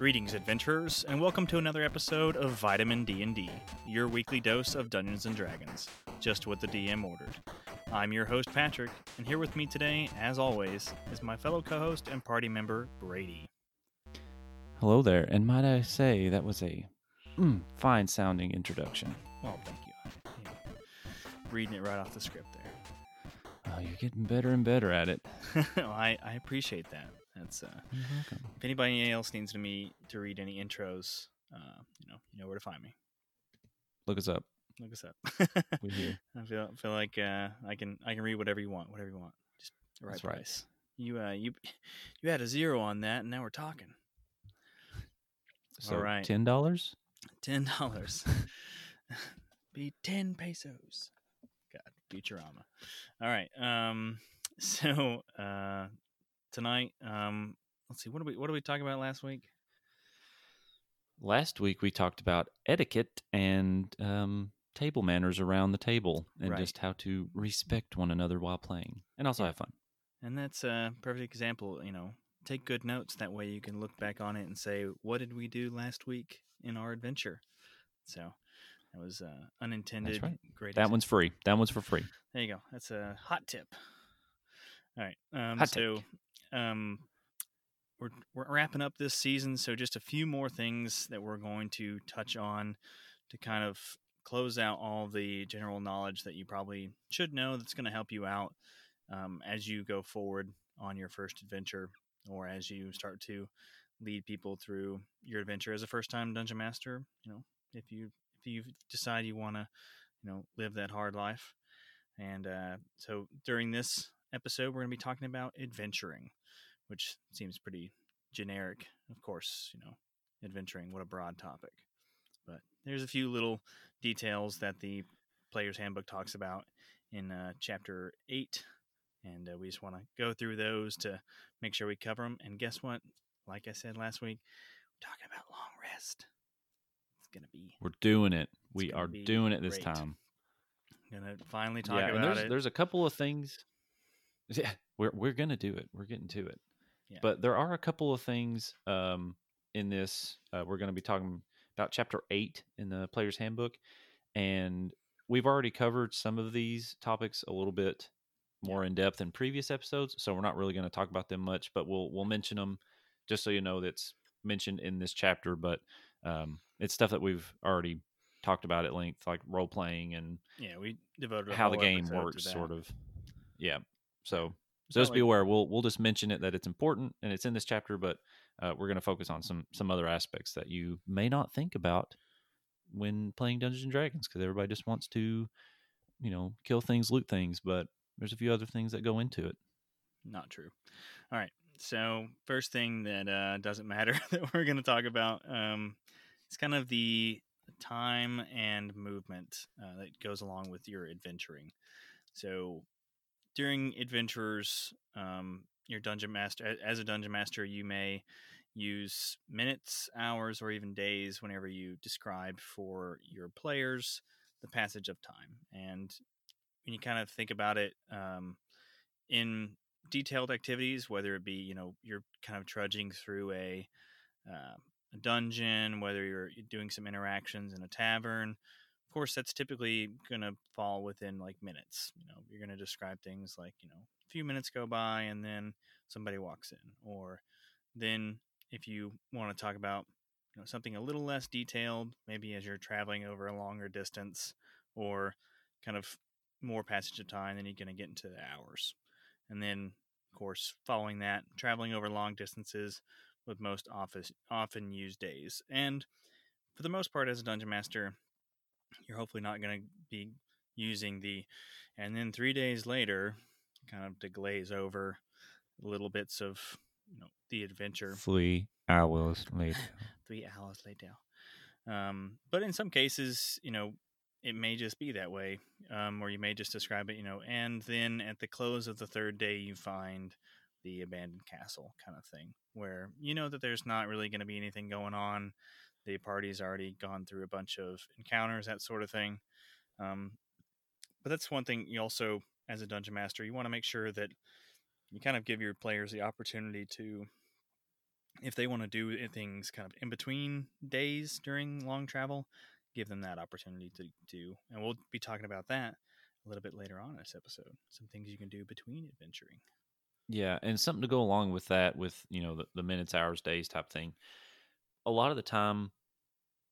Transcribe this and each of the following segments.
Greetings, adventurers, and welcome to another episode of Vitamin D&D, your weekly dose of Dungeons and Dragons, just what the DM ordered. I'm your host Patrick, and here with me today, as always, is my fellow co-host and party member Brady. Hello there, and might I say that was a mm, fine sounding introduction. Well, thank you. Reading it right off the script there. Oh, you're getting better and better at it. well, I, I appreciate that. That's uh, if anybody else needs to me to read any intros, uh, you know, you know where to find me. Look us up. Look us up. We're here. I feel feel like uh, I can I can read whatever you want, whatever you want. Just the right That's right. price. You uh you you had a zero on that, and now we're talking. So right. ten dollars. Ten dollars. Be ten pesos. God, Futurama. All right. Um. So uh, tonight, um, let's see. What we What did we talk about last week? Last week we talked about etiquette and um, table manners around the table, and Right. just how to respect one another while playing, and also Yeah. have fun. And that's a perfect example. You know, take good notes. That way, you can look back on it and say, "What did we do last week in our adventure?" So that was uh, unintended. right. Great. That example. one's free. That one's for free. There you go. That's a hot tip. All right. Um, Hot so, um, we're we're wrapping up this season, so just a few more things that we're going to touch on to kind of close out all the general knowledge that you probably should know that's going to help you out um, as you go forward on your first adventure or as you start to lead people through your adventure as a first time dungeon master you know if you if you decide you want to you know live that hard life. And uh, so during this episode, we're going to be talking about adventuring, which seems pretty generic. Of course, you know, adventuring, what a broad topic. But there's a few little details that the Player's Handbook talks about in uh, chapter 8. And uh, we just want to go through those to make sure we cover them. And guess what? Like I said last week, we're talking about long rest. It's going to be We're doing it. We are doing it this great. time. going to finally talk yeah, about there's it. there's a couple of things. Yeah, we're we're gonna do it. We're getting to it. Yeah. But there are a couple of things um, in this. Uh, we're going to be talking about chapter eight in the Player's Handbook, and we've already covered some of these topics a little bit more in depth in previous episodes. So we're not really going to talk about them much, but we'll we'll mention them just so you know that's mentioned in this chapter. But um, it's stuff that we've already talked about at length, like role playing and yeah, we devoted how the game works, sort of. Yeah. So so just be aware. We'll we'll just mention it that it's important and it's in this chapter, but uh, we're going to focus on some some other aspects that you may not think about when playing Dungeons and Dragons because everybody just wants to, you know, kill things, loot things, but there's a few other things that go into it. Not true. All right. So first thing that uh, doesn't matter that we're going to talk about um, is kind of the time and movement uh, that goes along with your adventuring. So during adventures, um, your dungeon master, as a dungeon master, you may use minutes, hours, or even days whenever you describe for your players the passage of time. And when you kind of think about it, um, in detailed activities, whether it be you know you're kind of trudging through a, uh, a dungeon, whether you're doing some interactions in a tavern. Of course, that's typically going to fall within like minutes. You know, you're going to describe things like you know a few minutes go by and then somebody walks in, or then if you want to talk about you know something a little less detailed, maybe as you're traveling over a longer distance, or kind of more passage of time, then you're going to get into the hours. And then, of course, following that, traveling over long distances with most office, often used days. And for the most part, as a dungeon master, you're hopefully not going to be using the, and then three days later, kind of to glaze over little bits of, you know, the adventure Three hours later. three hours later. Um, but in some cases, you know, it may just be that way, um, or you may just describe it, you know, and then at the close of the third day, you find the abandoned castle kind of thing, where you know that there's not really going to be anything going on. The party's already gone through a bunch of encounters, that sort of thing. Um, but that's one thing you also, as a dungeon master, you want to make sure that you kind of give your players the opportunity to if they want to do things kind of in between days during long travel, give them that opportunity to do. And we'll be talking about that a little bit later on in this episode. Some things you can do between adventuring. Yeah, and something to go along with that, with you know the, the minutes, hours, days type thing. A lot of the time,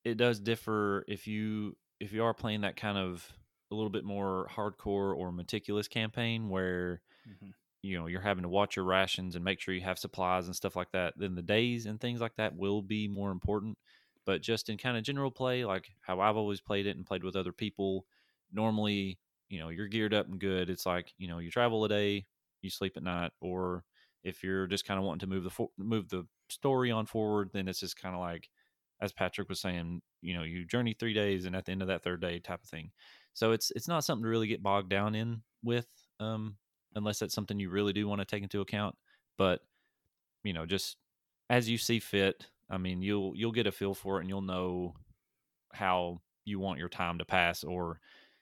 it does differ if you if you are playing that kind of a little bit more hardcore or meticulous campaign where mm-hmm. you know you're having to watch your rations and make sure you have supplies and stuff like that. Then the days and things like that will be more important. But just in kind of general play, like how I've always played it and played with other people, normally you know you're geared up and good. It's like you know you travel a day, you sleep at night, or if you're just kind of wanting to move the fo- move the story on forward, then it's just kind of like, as Patrick was saying, you know, you journey three days, and at the end of that third day, type of thing. So it's it's not something to really get bogged down in with, um, unless that's something you really do want to take into account. But you know, just as you see fit. I mean, you'll you'll get a feel for it, and you'll know how you want your time to pass, or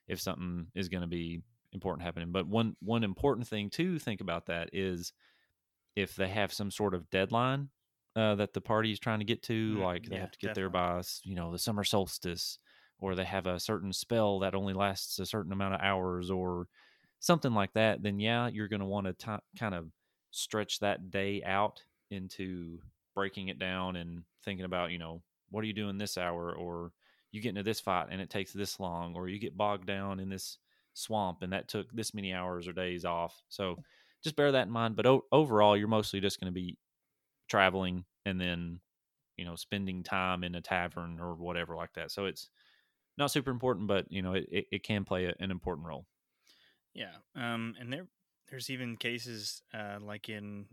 if something is going to be important happening. But one one important thing to think about that is if they have some sort of deadline uh, that the party is trying to get to, mm, like they yeah, have to get definitely. there by you know the summer solstice, or they have a certain spell that only lasts a certain amount of hours, or something like that. Then yeah, you're going to want to kind of stretch that day out into breaking it down and thinking about you know what are you doing this hour or you get into this fight and it takes this long or you get bogged down in this swamp and that took this many hours or days off. So just bear that in mind. But o- overall, you're mostly just going to be traveling and then, you know, spending time in a tavern or whatever like that. So it's not super important, but you know, it, it, it can play a, an important role. Yeah. Um, and there, there's even cases uh, like in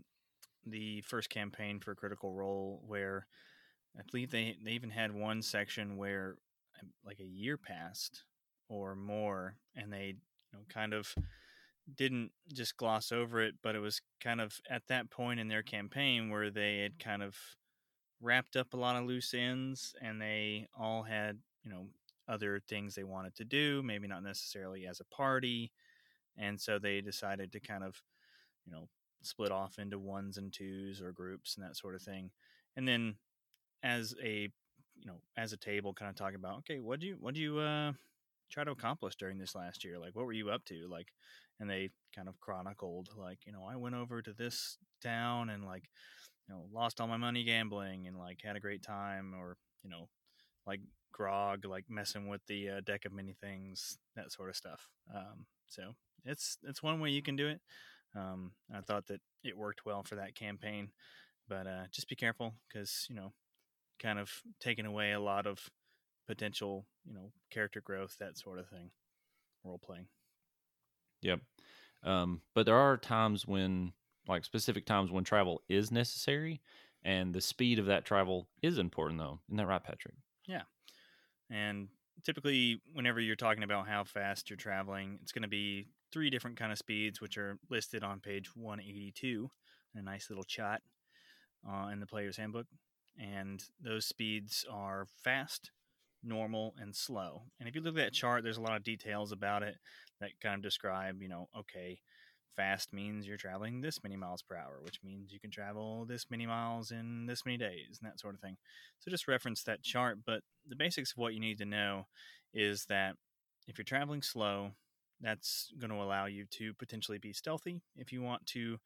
the first campaign for Critical Role where I believe they they even had one section where um, like a year passed or more, and they you know kind of didn't just gloss over it, but it was kind of at that point in their campaign where they had kind of wrapped up a lot of loose ends, and they all had you know other things they wanted to do, maybe not necessarily as a party, and so they decided to kind of you know split off into ones and twos or groups and that sort of thing, and then as a you know as a table kind of talking about okay what do you what do you uh try to accomplish during this last year? Like, what were you up to? Like, and they kind of chronicled, like, you know, I went over to this town and like, you know, lost all my money gambling and like had a great time, or you know, like grog, like messing with the uh, deck of many things, that sort of stuff. Um, so it's it's one way you can do it. Um, I thought that it worked well for that campaign, but uh, just be careful because you know, kind of taking away a lot of potential, you know, character growth, that sort of thing, role playing. Yep. Um, but there are times when, like specific times when travel is necessary, and the speed of that travel is important, though. Isn't that right, Patrick? Yeah. And typically, whenever you're talking about how fast you're traveling, it's going to be three different kind of speeds, which are listed on page 182, a nice little chart uh, in the player's handbook. And those speeds are fast, normal, and slow. And if you look at that chart, there's a lot of details about it that kind of describe, you know, okay, fast means you're traveling this many miles per hour, which means you can travel this many miles in this many days and that sort of thing. So just reference that chart. But the basics of what you need to know is that if you're traveling slow, that's going to allow you to potentially be stealthy if you want to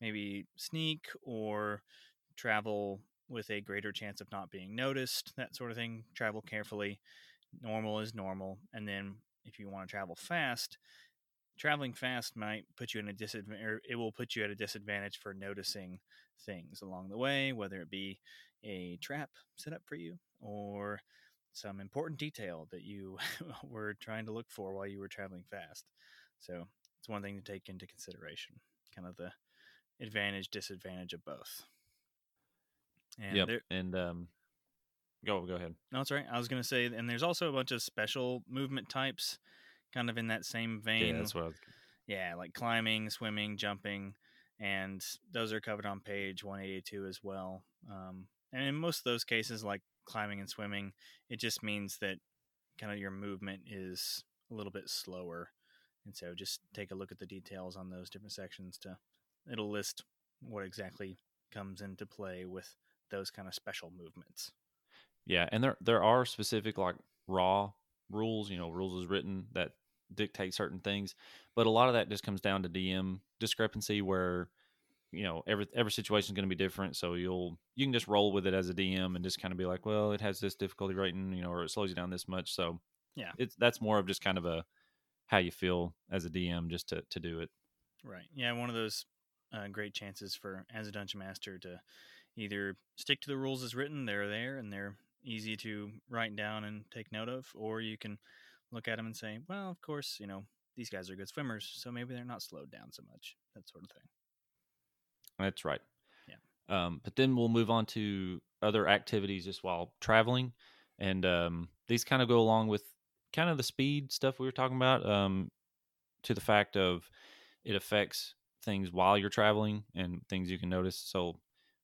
maybe sneak or travel with a greater chance of not being noticed, that sort of thing. Travel carefully. Normal is normal. And then if you want to travel fast, traveling fast might put you in a disadvantage, it will put you at a disadvantage for noticing things along the way, whether it be a trap set up for you or some important detail that you were trying to look for while you were traveling fast. So it's one thing to take into consideration, kind of the advantage, disadvantage of both. And yep. And um, go go ahead. No, that's right. I was going to say, and there's also a bunch of special movement types, kind of in that same vein. Yeah, that's what. Was... Yeah, like climbing, swimming, jumping, and those are covered on page 182 as well. Um, and in most of those cases, like climbing and swimming, it just means that kind of your movement is a little bit slower. And so just take a look at the details on those different sections to it'll list what exactly comes into play with those kind of special movements. Yeah, and there there are specific like raw rules, you know, rules is written that dictate certain things, but a lot of that just comes down to DM discrepancy where you know every every situation is going to be different so you'll you can just roll with it as a dm and just kind of be like well it has this difficulty rating you know or it slows you down this much so Yeah. it's that's more of just kind of a how you feel as a dm just to to do it Right. Yeah, one of those uh, great chances for as a dungeon master to either stick to the rules as written, they're there and they're easy to write down and take note of, or you can look at them and say, well, of course, you know, these guys are good swimmers, so maybe they're not slowed down so much, that sort of thing. That's right. Yeah. Um, but then we'll move on to other activities just while traveling, and um, these kind of go along with kind of the speed stuff we were talking about. Um, to the fact of it affects things while you're traveling and things you can notice. So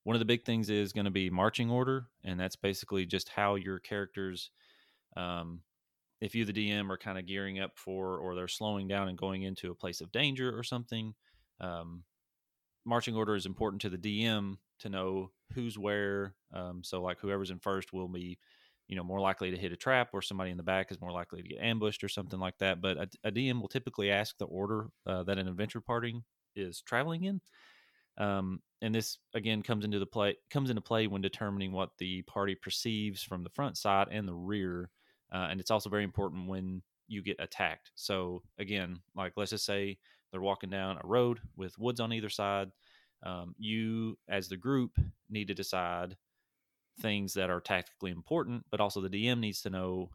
one of the big things is going to be marching order, and that's basically just how your characters, um, if you the DM are kind of gearing up for, or they're slowing down and going into a place of danger or something. Um, marching order is important to the DM to know who's where. Um, so like whoever's in first will be, you know, more likely to hit a trap, or somebody in the back is more likely to get ambushed or something like that. But a, a DM will typically ask the order uh, that an adventure party is traveling in. Um, and this again comes into the play comes into play when determining what the party perceives from the front side and the rear. Uh, and it's also very important when you get attacked. So again, like let's just say they're walking down a road with woods on either side. Um, you, as the group, need to decide things that are tactically important, but also the DM needs to know,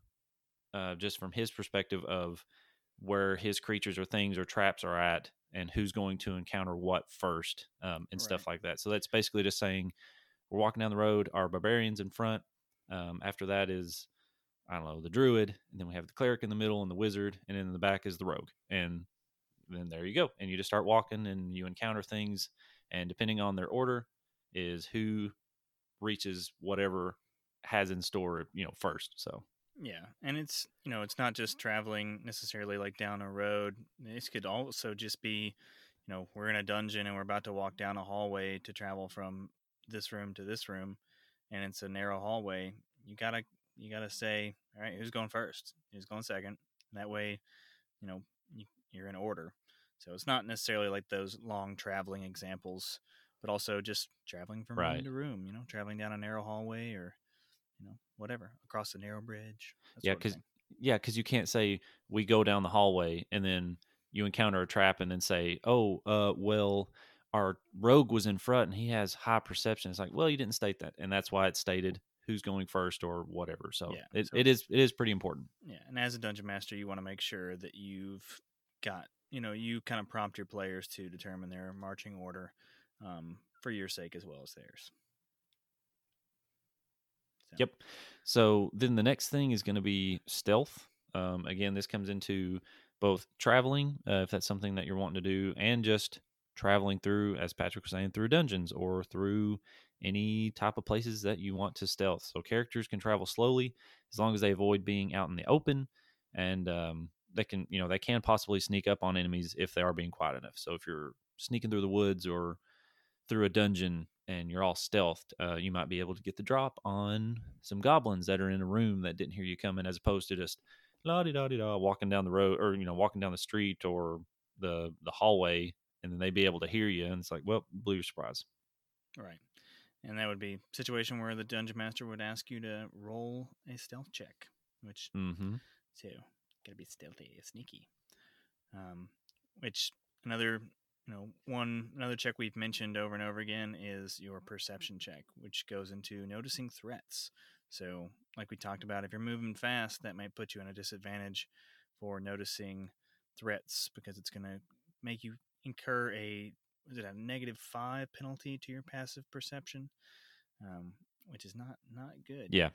uh, just from his perspective, of where his creatures or things or traps are at and who's going to encounter what first um, and stuff like that. So that's basically just saying we're walking down the road, our barbarians in front. Um, after that is, I don't know, the druid, and then we have the cleric in the middle and the wizard, and then in the back is the rogue. And then there you go. And you just start walking and you encounter things. And depending on their order, is who reaches whatever has in store, you know, first. So Yeah, and it's you know it's not just mm-hmm. traveling necessarily like down a road. This could also just be, you know, we're in a dungeon and we're about to walk down a hallway to travel from this room to this room, and it's a narrow hallway. You gotta you gotta say, all right, who's going first? Who's going second? That way, you know, you, you're in order. So it's not necessarily like those long traveling examples, but also just traveling from Right. room to room. You know, traveling down a narrow hallway or you know whatever across the narrow bridge. Yeah, sort of 'cause yeah, because you can't say we go down the hallway and then you encounter a trap and then say, oh, uh, well, our rogue was in front and he has high perception. It's like, well, you didn't state that, and that's why it's stated who's going first or whatever. So Yeah, it, so- it is it is pretty important. Yeah, and as a dungeon master, you want to make sure that you've got you know you kind of prompt your players to determine their marching order um, for your sake as well as theirs. So, Yep. So then the next thing is going to be stealth. Um, again, this comes into both traveling, uh, if that's something that you're wanting to do, and just traveling through, as Patrick was saying, through dungeons or through any type of places that you want to stealth. So characters can travel slowly as long as they avoid being out in the open, and um, they can, you know, they can possibly sneak up on enemies if they are being quiet enough. So if you're sneaking through the woods or through a dungeon and you're all stealthed, uh, you might be able to get the drop on some goblins that are in a room that didn't hear you coming, as opposed to just la di da di da walking down the road or you know walking down the street or the the hallway, and then they'd be able to hear you, and it's like, well, blew your surprise. right, and that would be a situation where the dungeon master would ask you to roll a stealth check, which Mm-hmm. So gotta be stealthy, sneaky. Um, which another, you know, one another check we've mentioned over and over again is your perception check, which goes into noticing threats. So, like we talked about, if you're moving fast, that might put you in a disadvantage for noticing threats because it's gonna make you incur a was it a negative five penalty to your passive perception, um, which is not not good. Yeah,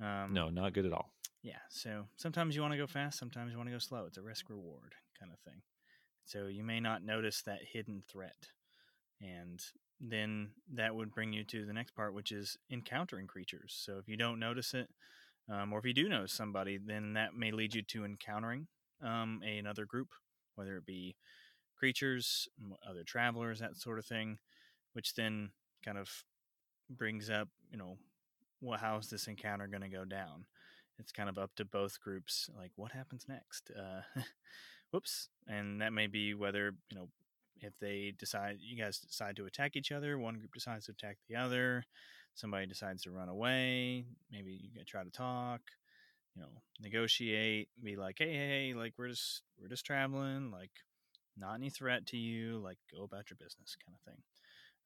Um, no, not good at all. yeah, so sometimes you want to go fast, sometimes you want to go slow. It's a risk reward kind of thing. So you may not notice that hidden threat. And then that would bring you to the next part, which is encountering creatures. So if you don't notice it, um, or if you do notice somebody, then that may lead you to encountering um, a- another group, whether it be creatures, other travelers, that sort of thing, which then kind of brings up, you know, well, how is this encounter going to go down? It's kind of up to both groups, like what happens next. Uh, whoops, and that may be whether you know if they decide you guys decide to attack each other, one group decides to attack the other, somebody decides to run away, maybe you try to talk, you know, negotiate, be like, hey, hey, hey, like we're just we're just traveling, like not any threat to you, like go about your business kind of thing.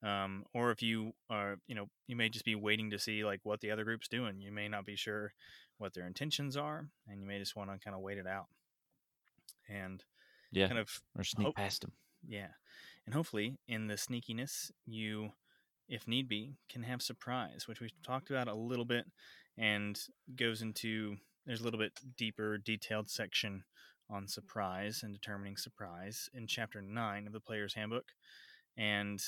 Um, or if you are, you know, you may just be waiting to see like what the other group's doing. You may not be sure what their intentions are, and you may just want to kind of wait it out. And yeah, kind of or sneak hope, past them. Yeah, and hopefully in the sneakiness, you, if need be, can have surprise, which we talked about a little bit, and goes into there's a little bit deeper, detailed section on surprise and determining surprise in chapter nine of the player's handbook. And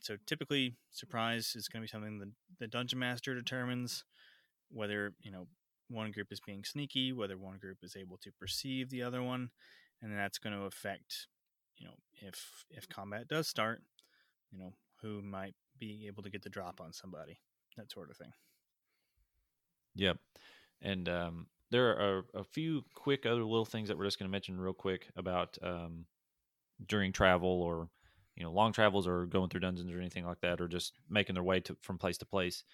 so typically surprise is going to be something that the dungeon master determines whether, you know, one group is being sneaky, whether one group is able to perceive the other one, and that's going to affect, you know, if if combat does start, you know, who might be able to get the drop on somebody, that sort of thing. Yep. And um, there are a, few quick other little things that we're just going to mention real quick about um, during travel or you know long travels or going through dungeons or anything like that or just making their way to from place to place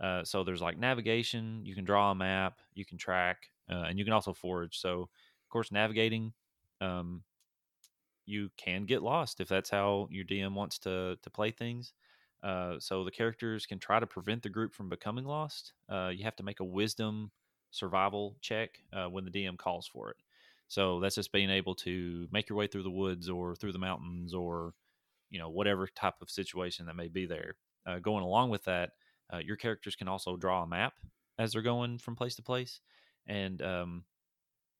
uh, so there's like navigation you can draw a map you can track uh, and you can also forage so of course navigating um, you can get lost if that's how your dm wants to to play things uh, so the characters can try to prevent the group from becoming lost uh, you have to make a wisdom survival check uh, when the DM calls for it. So that's just being able to make your way through the woods or through the mountains or you know whatever type of situation that may be there. Uh, going along with that, uh, your characters can also draw a map as they're going from place to place, and um,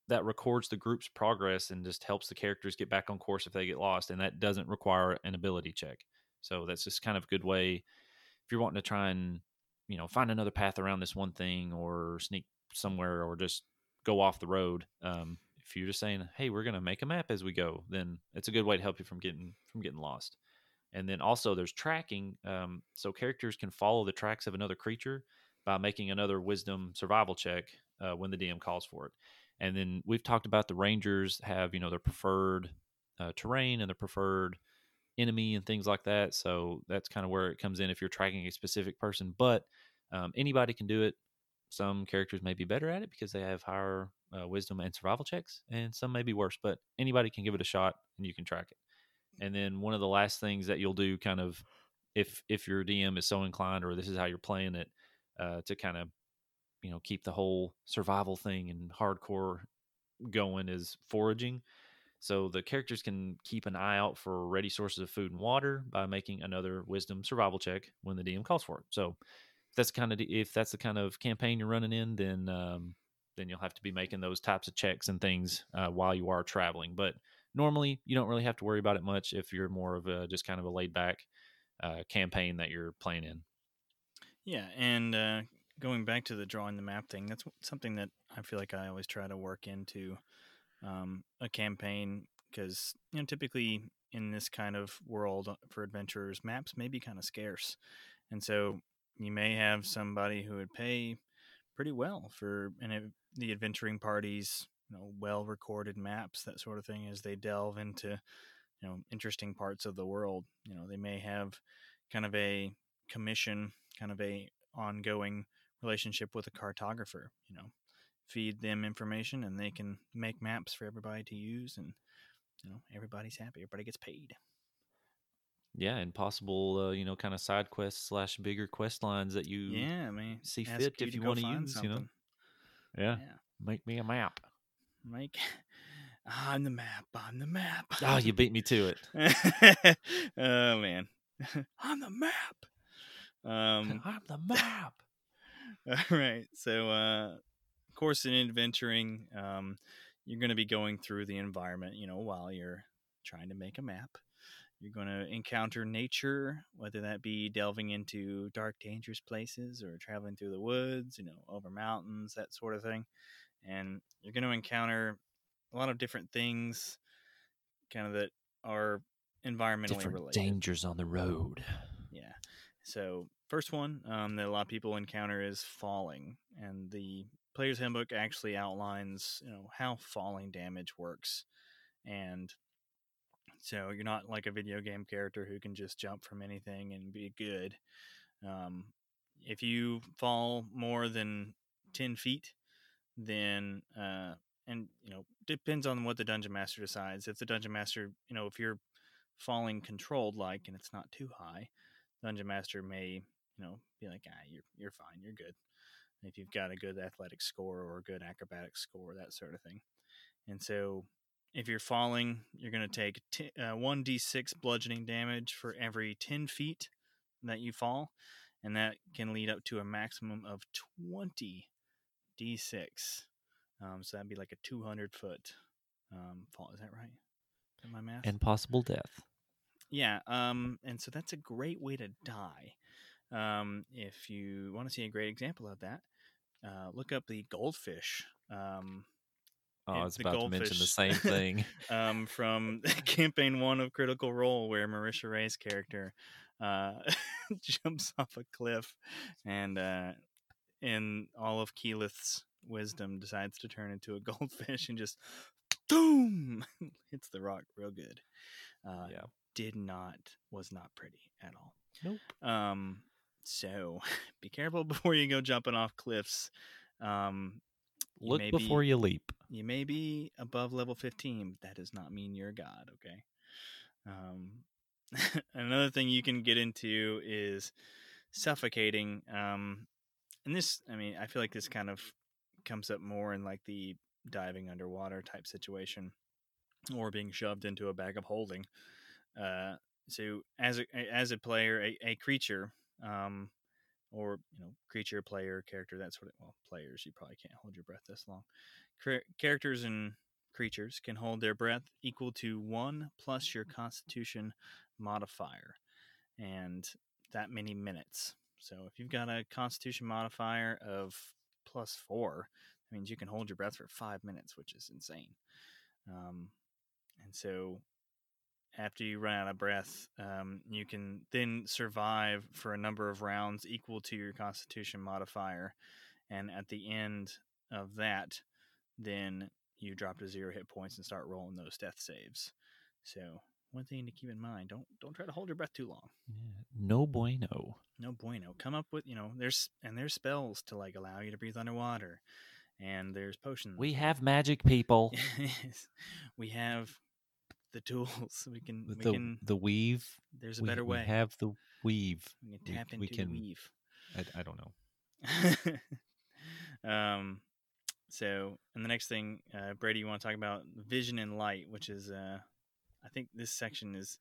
that records the group's progress and just helps the characters get back on course if they get lost. And that doesn't require an ability check. So that's just kind of a good way if you're wanting to try and you know find another path around this one thing or sneak somewhere or just go off the road. Um, if you're just saying, "Hey, we're going to make a map as we go," then it's a good way to help you from getting from getting lost. And then also there's tracking, um, so characters can follow the tracks of another creature by making another Wisdom survival check uh, when the DM calls for it. And then we've talked about the Rangers have you know their preferred uh, terrain and their preferred enemy and things like that. So that's kind of where it comes in if you're tracking a specific person. But um, anybody can do it. Some characters may be better at it because they have higher uh, wisdom and survival checks, and some may be worse. But anybody can give it a shot, and you can track it. And then one of the last things that you'll do, kind of, if if your DM is so inclined, or this is how you're playing it, uh, to kind of, you know, keep the whole survival thing and hardcore going, is foraging. So the characters can keep an eye out for ready sources of food and water by making another wisdom survival check when the DM calls for it. So that's kind of if that's the kind of campaign you're running in, then um, then you'll have to be making those types of checks and things uh, while you are traveling. But normally, you don't really have to worry about it much if you're more of a just kind of a laid back uh, campaign that you're playing in. Yeah, and uh, going back to the drawing the map thing, that's something that I feel like I always try to work into um, a campaign because you know typically in this kind of world uh, for adventurers, maps may be kind of scarce, and so you may have somebody who would pay pretty well for and the adventuring parties you know well recorded maps that sort of thing as they delve into you know interesting parts of the world you know they may have kind of a commission kind of a ongoing relationship with a cartographer you know feed them information and they can make maps for everybody to use and you know everybody's happy everybody gets paid yeah, and possible, uh, you know, kind of side quests slash bigger quest lines that you yeah, I mean, see fit if you want to use, something. you know. Yeah. yeah. make me a map. Make I'm the map. I'm the map. Oh, you beat me to it. oh man, I'm the map. Um, I'm the map. all right, so uh, of course, in adventuring, um, you're going to be going through the environment, you know, while you're trying to make a map. You're going to encounter nature, whether that be delving into dark, dangerous places or traveling through the woods, you know, over mountains, that sort of thing. And you're going to encounter a lot of different things, kind of that are environmentally different related. Dangers on the road. Yeah. So first one um, that a lot of people encounter is falling, and the player's handbook actually outlines you know how falling damage works, and so you're not like a video game character who can just jump from anything and be good. Um, if you fall more than ten feet, then uh, and you know depends on what the dungeon master decides. If the dungeon master, you know, if you're falling controlled like and it's not too high, dungeon master may you know be like, ah, you're you're fine, you're good. If you've got a good athletic score or a good acrobatic score, that sort of thing. And so if you're falling, you're going to take t- uh, 1d6 bludgeoning damage for every 10 feet that you fall. And that can lead up to a maximum of 20 d6. Um, so that'd be like a 200 foot um, fall. Is that right? Is my math? And possible death. Yeah. Um, and so that's a great way to die. Um, if you want to see a great example of that, uh, look up the goldfish. Um, Oh, I was about to mention the same thing. um, from campaign one of Critical Role, where Marisha Ray's character uh, jumps off a cliff and, uh, in all of Keyleth's wisdom, decides to turn into a goldfish and just boom hits the rock real good. Uh, yeah. Did not was not pretty at all. Nope. Um, so be careful before you go jumping off cliffs. Um, Look before be, you leap. you may be above level 15 but that does not mean you're a god okay um, another thing you can get into is suffocating um, and this i mean i feel like this kind of comes up more in like the diving underwater type situation or being shoved into a bag of holding uh, so as a as a player a, a creature um, or you know creature player character that sort of well players you probably can't hold your breath this long. Char- characters and creatures can hold their breath equal to one plus your constitution modifier and that many minutes so if you've got a constitution modifier of plus four that means you can hold your breath for five minutes which is insane um, and so after you run out of breath, um, you can then survive for a number of rounds equal to your Constitution modifier, and at the end of that, then you drop to zero hit points and start rolling those death saves. So one thing to keep in mind: don't don't try to hold your breath too long. Yeah. No bueno. No bueno. Come up with you know there's and there's spells to like allow you to breathe underwater, and there's potions. We have magic people. Yes. we have the tools. We can we the can. the weave. There's a we, better way we have the weave. we can tap we into can- the weave. I, I don't know. um, so, and the next thing, uh, Brady, you want to talk about vision and light, which is, uh, I think this section is,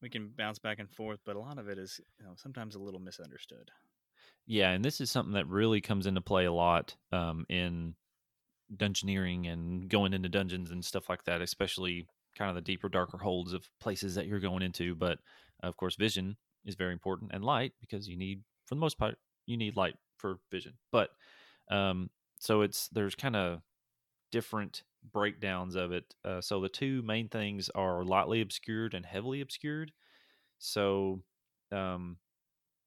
we can bounce back and forth, but a lot of it is, you know, sometimes a little misunderstood. Yeah, and this is something that really comes into play a lot um, in dungeoneering and going into dungeons and stuff like that, especially kind of the deeper, darker holds of places that you're going into. But of course, vision is very important and light because you need, for the most part, you need light for vision. But um, so it's there's kind of different breakdowns of it. Uh, so the two main things are lightly obscured and heavily obscured. So um,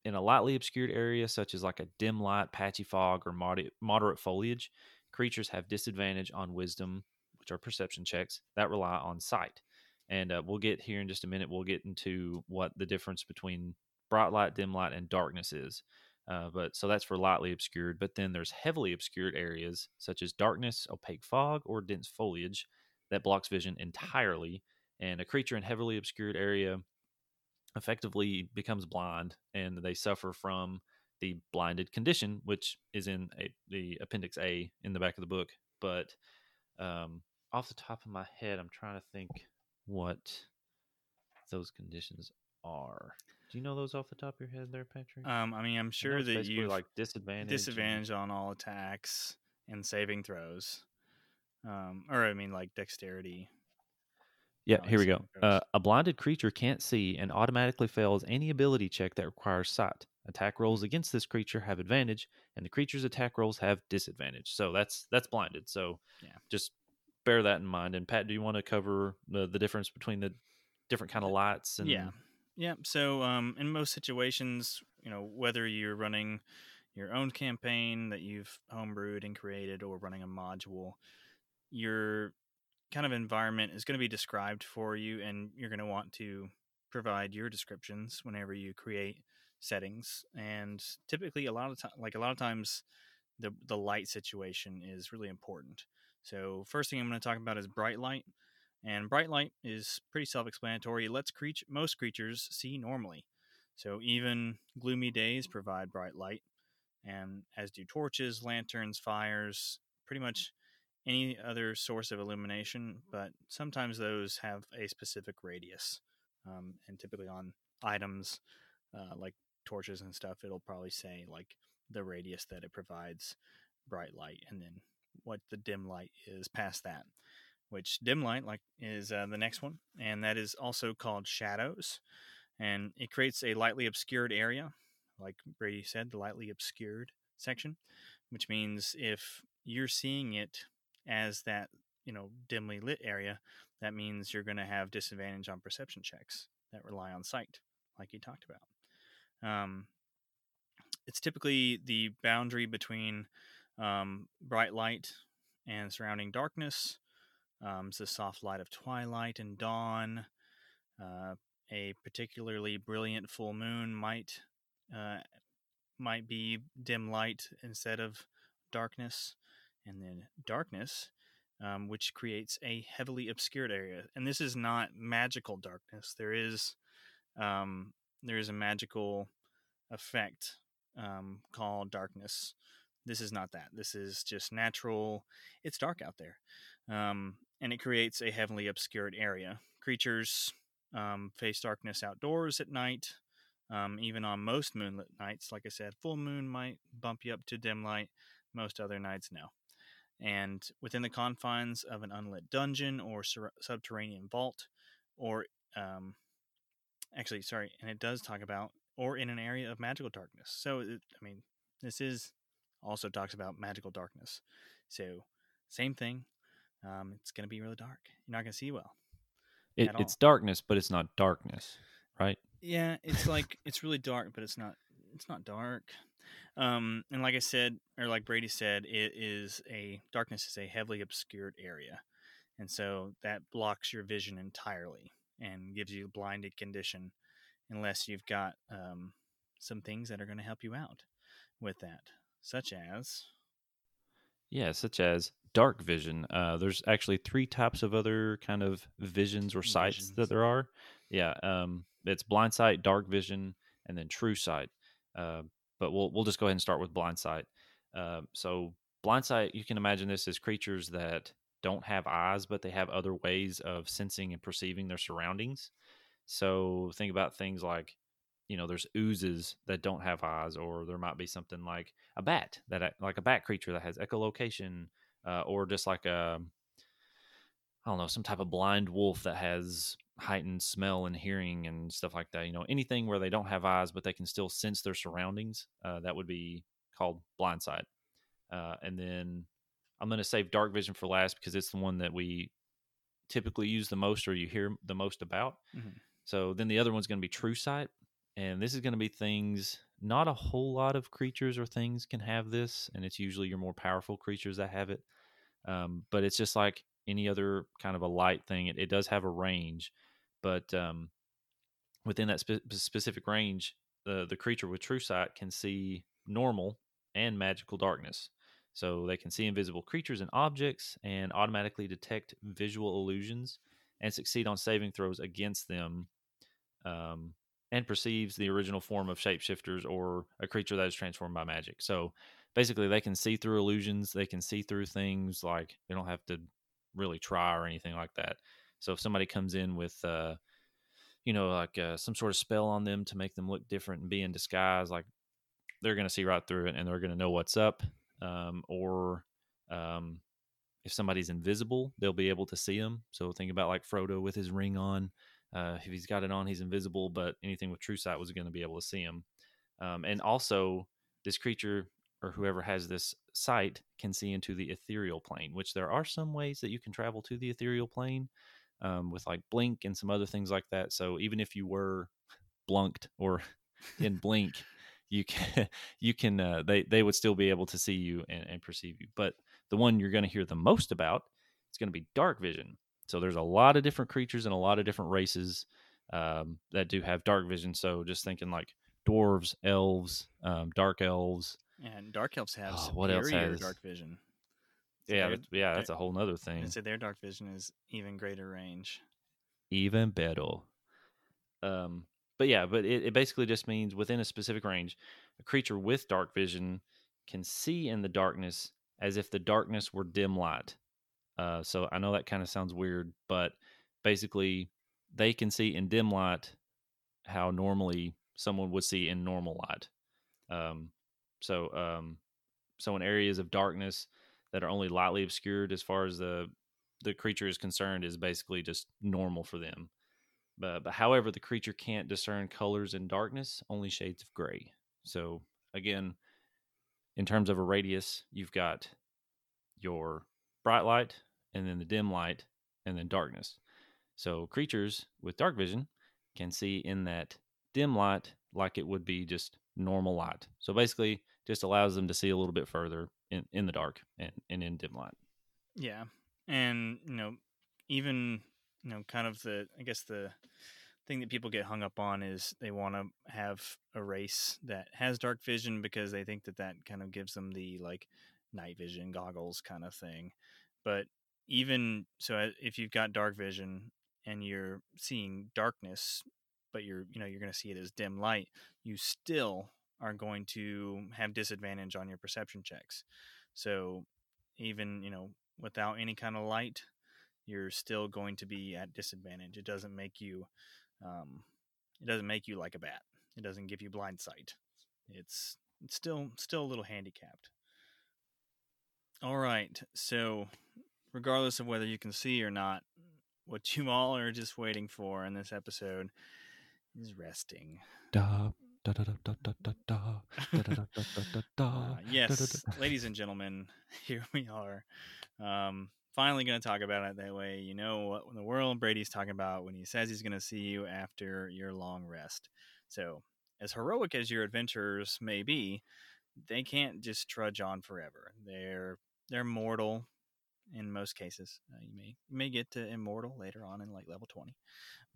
in a lightly obscured area, such as like a dim light, patchy fog, or moderate, moderate foliage, creatures have disadvantage on wisdom, which are perception checks that rely on sight. And uh, we'll get here in just a minute. We'll get into what the difference between bright light, dim light, and darkness is. Uh, but so that's for lightly obscured. But then there's heavily obscured areas such as darkness, opaque fog, or dense foliage that blocks vision entirely. And a creature in heavily obscured area effectively becomes blind and they suffer from the blinded condition, which is in a, the appendix A in the back of the book. But um, off the top of my head, I'm trying to think what those conditions are. Do you know those off the top of your head there, Patrick? Um, I mean, I'm sure that you like disadvantage. and- disadvantage on all attacks and saving throws. Um, or I mean, like dexterity. Yeah, here we go. Uh, a blinded creature can't see and automatically fails any ability check that requires sight. Attack rolls against this creature have advantage, and the creature's attack rolls have disadvantage. So that's that's blinded. So Yeah. just bear that in mind. And Pat, do you want to cover the, the difference between the different kind of lights? And Yeah. Yeah. So, um, in most situations, you know whether you're running your own campaign that you've homebrewed and created, or running a module, your kind of environment is going to be described for you, and you're going to want to provide your descriptions whenever you create settings. And typically, a lot of time, like a lot of times, the the light situation is really important. So first thing I'm going to talk about is bright light. And bright light is pretty self-explanatory. It lets creature, most creatures see normally. So even gloomy days provide bright light, and as do torches, lanterns, fires, pretty much any other source of illumination. But sometimes those have a specific radius, um, and typically on items uh, like torches and stuff, it'll probably say like the radius that it provides bright light, and then what the dim light is past that. Which dim light like is uh, the next one, and that is also called shadows, and it creates a lightly obscured area, like Brady said, the lightly obscured section, which means if you're seeing it as that you know dimly lit area, that means you're going to have disadvantage on perception checks that rely on sight, like you talked about. Um, it's typically the boundary between um, bright light and surrounding darkness. Um, it's the soft light of twilight and dawn. Uh, a particularly brilliant full moon might uh, might be dim light instead of darkness, and then darkness, um, which creates a heavily obscured area. And this is not magical darkness. There is um, there is a magical effect um, called darkness. This is not that. This is just natural. It's dark out there, um, and it creates a heavily obscured area. Creatures um, face darkness outdoors at night, um, even on most moonlit nights. Like I said, full moon might bump you up to dim light. Most other nights, no. And within the confines of an unlit dungeon or sur- subterranean vault, or um, actually, sorry, and it does talk about or in an area of magical darkness. So, it, I mean, this is also talks about magical darkness. So, same thing. Um, it's going to be really dark. You're not going to see well. It, it's darkness, but it's not darkness, right? Yeah, it's like it's really dark, but it's not. It's not dark. Um, and like I said, or like Brady said, it is a darkness is a heavily obscured area, and so that blocks your vision entirely and gives you a blinded condition, unless you've got um, some things that are going to help you out with that, such as yeah, such as dark vision. Uh, there's actually three types of other kind of visions or sights visions. that there are. Yeah, um, it's blind sight, dark vision, and then true sight. Uh, but we'll we'll just go ahead and start with blind sight. Uh, so blind sight, you can imagine this as creatures that don't have eyes, but they have other ways of sensing and perceiving their surroundings. So think about things like, you know, there's oozes that don't have eyes, or there might be something like a bat that like a bat creature that has echolocation, uh, or just like a I don't know some type of blind wolf that has heightened smell and hearing and stuff like that. You know, anything where they don't have eyes but they can still sense their surroundings, uh, that would be called blind sight. Uh, and then I'm going to save dark vision for last because it's the one that we typically use the most or you hear the most about. Mm-hmm. So then the other one's going to be true sight. And this is going to be things, not a whole lot of creatures or things can have this. And it's usually your more powerful creatures that have it. Um, but it's just like any other kind of a light thing. It, it does have a range but um, within that spe- specific range, the the creature with true sight can see normal and magical darkness. So they can see invisible creatures and objects and automatically detect visual illusions and succeed on saving throws against them. Um, and perceives the original form of shapeshifters or a creature that is transformed by magic. So basically, they can see through illusions. They can see through things like they don't have to really try or anything like that. So if somebody comes in with, uh, you know, like uh, some sort of spell on them to make them look different and be in disguise, like they're going to see right through it and they're going to know what's up. Um, or um, if somebody's invisible, they'll be able to see them. So think about like Frodo with his ring on. Uh, if he's got it on, he's invisible, but anything with true sight was going to be able to see him. Um, and also, this creature or whoever has this sight can see into the ethereal plane, which there are some ways that you can travel to the ethereal plane um, with like Blink and some other things like that. So even if you were blunked or in Blink, you can you can uh, they they would still be able to see you and, and perceive you. But the one you're going to hear the most about it's going to be dark vision. So there's a lot of different creatures and a lot of different races um, that do have dark vision. So just thinking like dwarves, elves, um, dark elves. And dark elves have Oh, what else has- dark vision. So Yeah, yeah, that's a whole nother thing. I'd their dark vision is even greater range. even better. Um, but yeah, but it, it basically just means within a specific range, a creature with dark vision can see in the darkness as if the darkness were dim light. Uh, so I know that kind of sounds weird, but basically they can see in dim light how normally someone would see in normal light. Um, so um, so in areas of darkness that are only lightly obscured as far as the the creature is concerned is basically just normal for them. But, but however, the creature can't discern colors in darkness, only shades of gray. So again, in terms of a radius, you've got your bright light and then the dim light and then darkness. So creatures with dark vision can see in that dim light like it would be just normal light. So basically just allows them to see a little bit further in, in the dark and, and in dim light. Yeah, and you know, even you know, kind of the I guess the thing that people get hung up on is they want to have a race that has dark vision because they think that that kind of gives them the like night vision goggles kind of thing. But even so, uh, if you've got dark vision and you're seeing darkness, but you're you know you're going to see it as dim light, you still are going to have disadvantage on your perception checks. So even you know without any kind of light, you're still going to be at disadvantage. It doesn't make you, um, it doesn't make you like a bat. It doesn't give you blind sight. It's, it's still still a little handicapped. All right, so regardless of whether you can see or not, what you all are just waiting for in this episode is resting. Da. Da, da, da, yes, ladies and gentlemen, here we are. Um, finally going to talk about it that way. You know what in the world Brady's talking about when he says he's going to see you after your long rest. So, as heroic as your adventures may be, they can't just trudge on forever. They're they're mortal in most cases. Uh, you may you may get to immortal later on in like level twenty,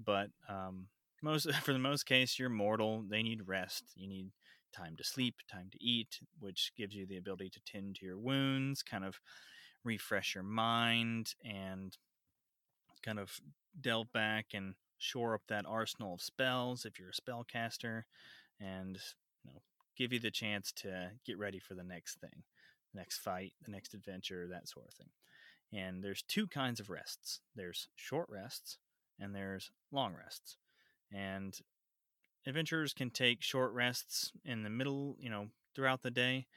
but um, most for the most case, you're mortal. They need rest. You need time to sleep, time to eat, which gives you the ability to tend to your wounds, kind of refresh your mind, and kind of delve back and shore up that arsenal of spells if you're a spellcaster, and you know give you the chance to get ready for the next thing, next fight, the next adventure, that sort of thing. And there's two kinds of rests. There's short rests and there's long rests. And adventurers can take short rests in the middle, you know, throughout the day.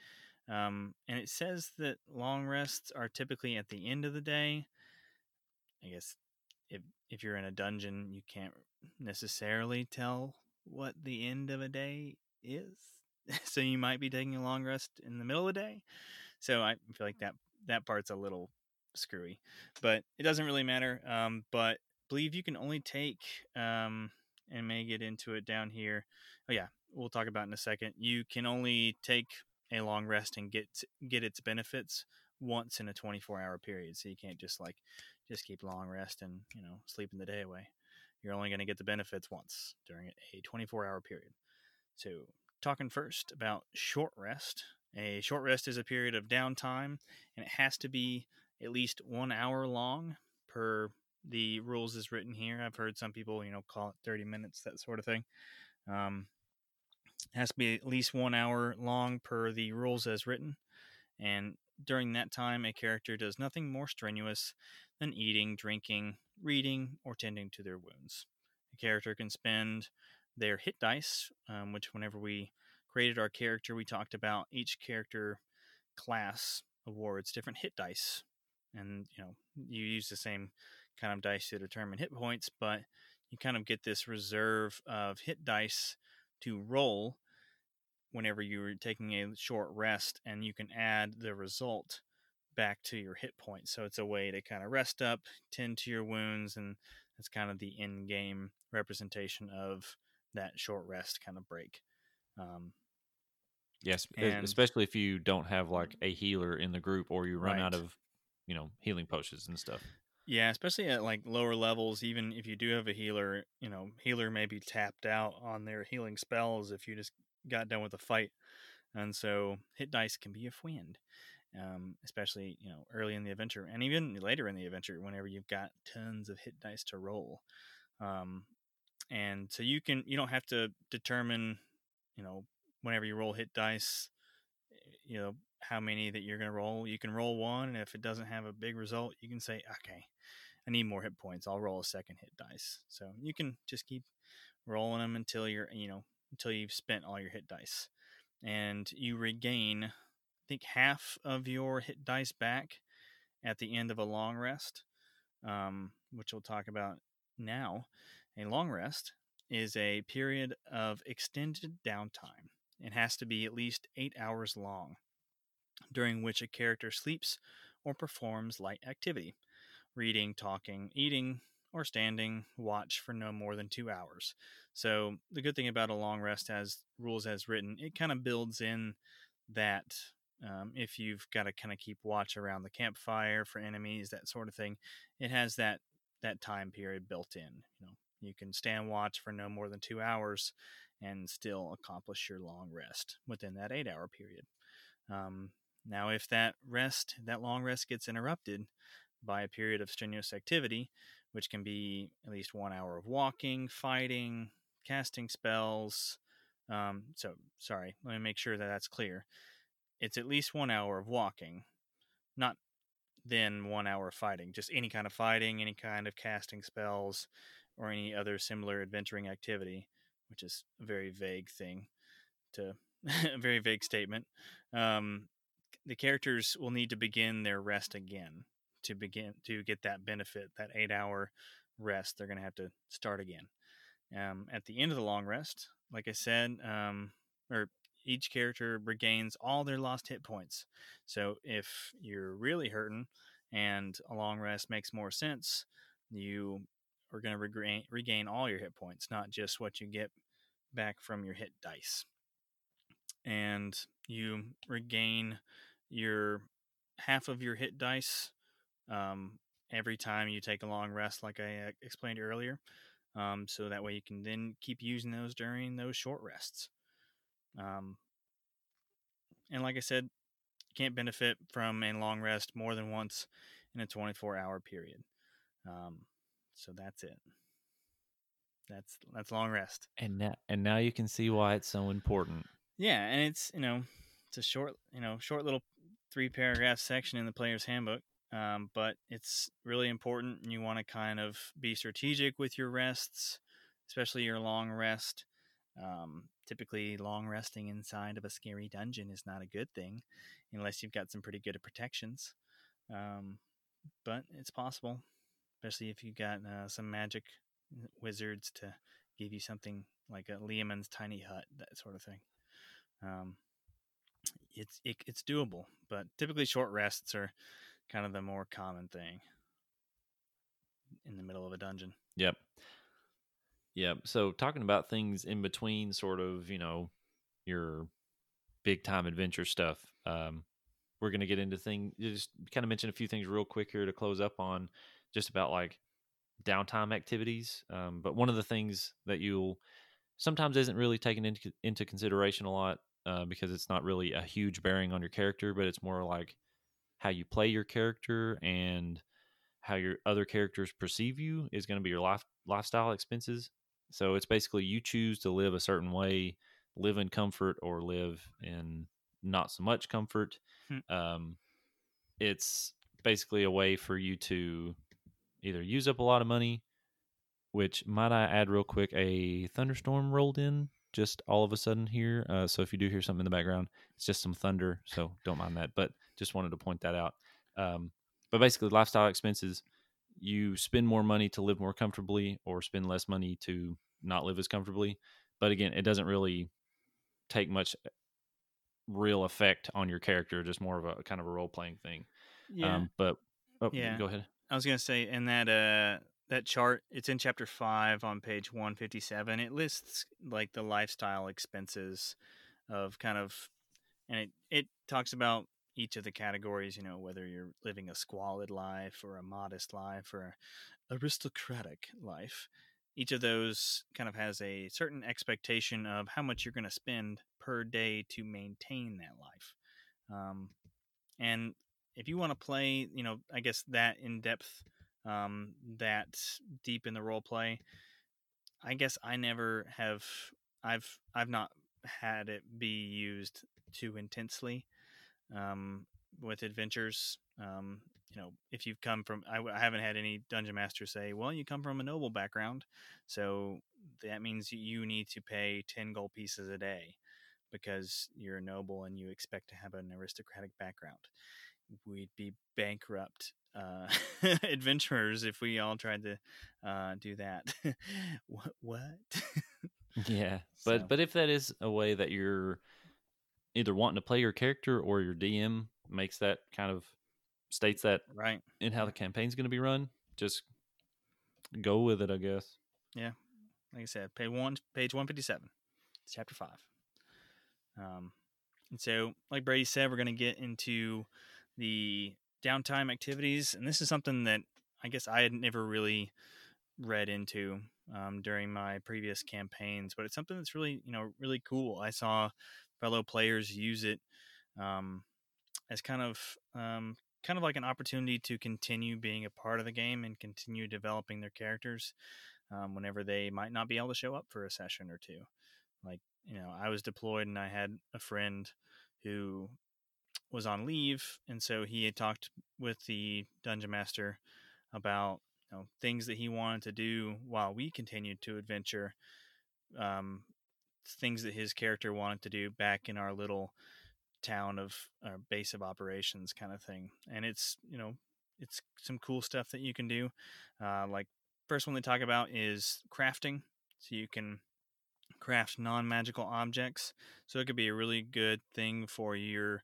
Um, and it says that long rests are typically at the end of the day. I guess if if you're in a dungeon, you can't necessarily tell what the end of a day is. so you might be taking a long rest in the middle of the day. So I feel like that that part's a little screwy, but it doesn't really matter. Um, but believe you can only take um, and may get into it down here. Oh yeah, we'll talk about in a second. You can only take a long rest and get get its benefits once in a 24 hour period. So you can't just like just keep long rest and you know sleeping the day away. You're only going to get the benefits once during a 24 hour period. So talking first about short rest. A short rest is a period of downtime, and it has to be at least one hour long per the rules is written here. I've heard some people, you know, call it 30 minutes, that sort of thing. Um, has to be at least one hour long per the rules as written. And during that time, a character does nothing more strenuous than eating, drinking, reading, or tending to their wounds. A character can spend their hit dice, um, which, whenever we created our character, we talked about each character class awards different hit dice. And, you know, you use the same kind of dice to determine hit points, but you kind of get this reserve of hit dice to roll whenever you're taking a short rest, and you can add the result back to your hit points. So it's a way to kind of rest up, tend to your wounds, and that's kind of the in game representation of that short rest kind of break. Um, Yes, And- especially if you don't have like a healer in the group or you run out of, you know, healing potions and stuff. Yeah, especially at like lower levels, even if you do have a healer, you know, healer may be tapped out on their healing spells if you just got done with a fight. And so hit dice can be a friend, um, especially, you know, early in the adventure and even later in the adventure whenever you've got tons of hit dice to roll. Um, and so you can, you don't have to determine, you know, whenever you roll hit dice, you know, how many that you're going to roll. You can roll one, and if it doesn't have a big result, you can say, okay, I need more hit points. I'll roll a second hit dice. So you can just keep rolling them until you're, you know, until you've spent all your hit dice. And you regain, I think, half of your hit dice back at the end of a long rest, um, which we'll talk about now. A long rest is a period of extended downtime. It has to be at least eight hours long, during which a character sleeps or performs light activity reading, talking, eating, or standing watch for no more than two hours. So, the good thing about a long rest as rules as written, it kind of builds in that um, if you've got to kind of keep watch around the campfire for enemies, that sort of thing, it has that that time period built in. You know, you can stand watch for no more than two hours and still accomplish your long rest within that eight hour period. Um, now, if that rest, that long rest gets interrupted by a period of strenuous activity, which can be at least one hour of walking, fighting, casting spells. Um, so, sorry, let me make sure that that's clear. It's at least one hour of walking, not then one hour of fighting, just any kind of fighting, any kind of casting spells, or any other similar adventuring activity, which is a very vague thing to a very vague statement. Um, the characters will need to begin their rest again to begin to get that benefit, that eight hour rest. They're going to have to start again. Um, at the end of the long rest, like I said, um, or each character regains all their lost hit points. So if you're really hurting and a long rest makes more sense, you are going to regain, regain all your hit points, not just what you get back from your hit dice. And you regain your half of your hit dice um, every time you take a long rest, like I uh, explained earlier. Um, so that way you can then keep using those during those short rests. Um, and like I said, you can't benefit from a long rest more than once in a 24 hour period. Um, so that's it. That's that's long rest. And now, and now you can see why it's so important. Yeah, and it's you know it's a short you know short little three paragraph section in the player's handbook, um, but it's really important. And you want to kind of be strategic with your rests, especially your long rest. Um, typically, long resting inside of a scary dungeon is not a good thing, unless you've got some pretty good protections. Um, but it's possible, especially if you've got uh, some magic wizards to give you something like a Leomund's tiny hut, that sort of thing. Um, it's it, it's doable, but typically short rests are kind of the more common thing in the middle of a dungeon. Yep. Yep. So talking about things in between, sort of, you know, your big time adventure stuff. Um, we're going to get into things. Just kind of mention a few things real quick here to close up on, just about like downtime activities. Um, but one of the things that you'll sometimes isn't really taken into into consideration a lot uh, because it's not really a huge bearing on your character, but it's more like how you play your character and how your other characters perceive you is going to be your life lifestyle expenses. So it's basically you choose to live a certain way, live in comfort or live in not so much comfort. Hmm. Um, it's basically a way for you to either use up a lot of money, which might I add real quick, a thunderstorm rolled in just all of a sudden here. Uh, so if you do hear something in the background, it's just some thunder. So don't mind that. But just wanted to point that out. Um, but basically, lifestyle expenses, you spend more money to live more comfortably or spend less money to not live as comfortably. But again, it doesn't really take much real effect on your character, just more of a kind of a role playing thing. Yeah, Um, but oh, Yeah. go ahead. I was gonna say, in that uh that chart, it's in chapter five on page one fifty seven. It lists like the lifestyle expenses of kind of and it it talks about each of the categories. You know, whether you're living a squalid life or a modest life or aristocratic life. Each of those kind of has a certain expectation of how much you're going to spend per day to maintain that life. Um, and if you want to play, you know, I guess that in depth, um, that deep in the role play, I guess I never have. I've I've not had it be used too intensely um, with adventures. Um, you know, if you've come from, I, I, haven't had any dungeon master say, well, you come from a noble background, so that means you need to pay 10 gold pieces a day because you're a noble and you expect to have an aristocratic background. We'd be bankrupt uh, adventurers if we all tried to uh, do that. what? What? yeah, but so. but if that is a way that you're either wanting to play your character or your DM makes that kind of states that right in how the campaign's going to be run, just go with it, I guess. Yeah, like I said, page one, page one fifty seven, chapter five. Um, and so, like Brady said, we're going to get into the downtime activities, and this is something that I guess I had never really read into um, during my previous campaigns, but it's something that's really, you know, really cool. I saw fellow players use it um, as kind of um, kind of like an opportunity to continue being a part of the game and continue developing their characters um, whenever they might not be able to show up for a session or two. Like you know, I was deployed and I had a friend who was on leave, and so he had talked with the dungeon master about you know things that he wanted to do while we continued to adventure um, things that his character wanted to do back in our little town of our uh, base of operations kind of thing. And it's you know it's some cool stuff that you can do. Uh, like first one they talk about is crafting. So you can craft non-magical objects. So it could be a really good thing for your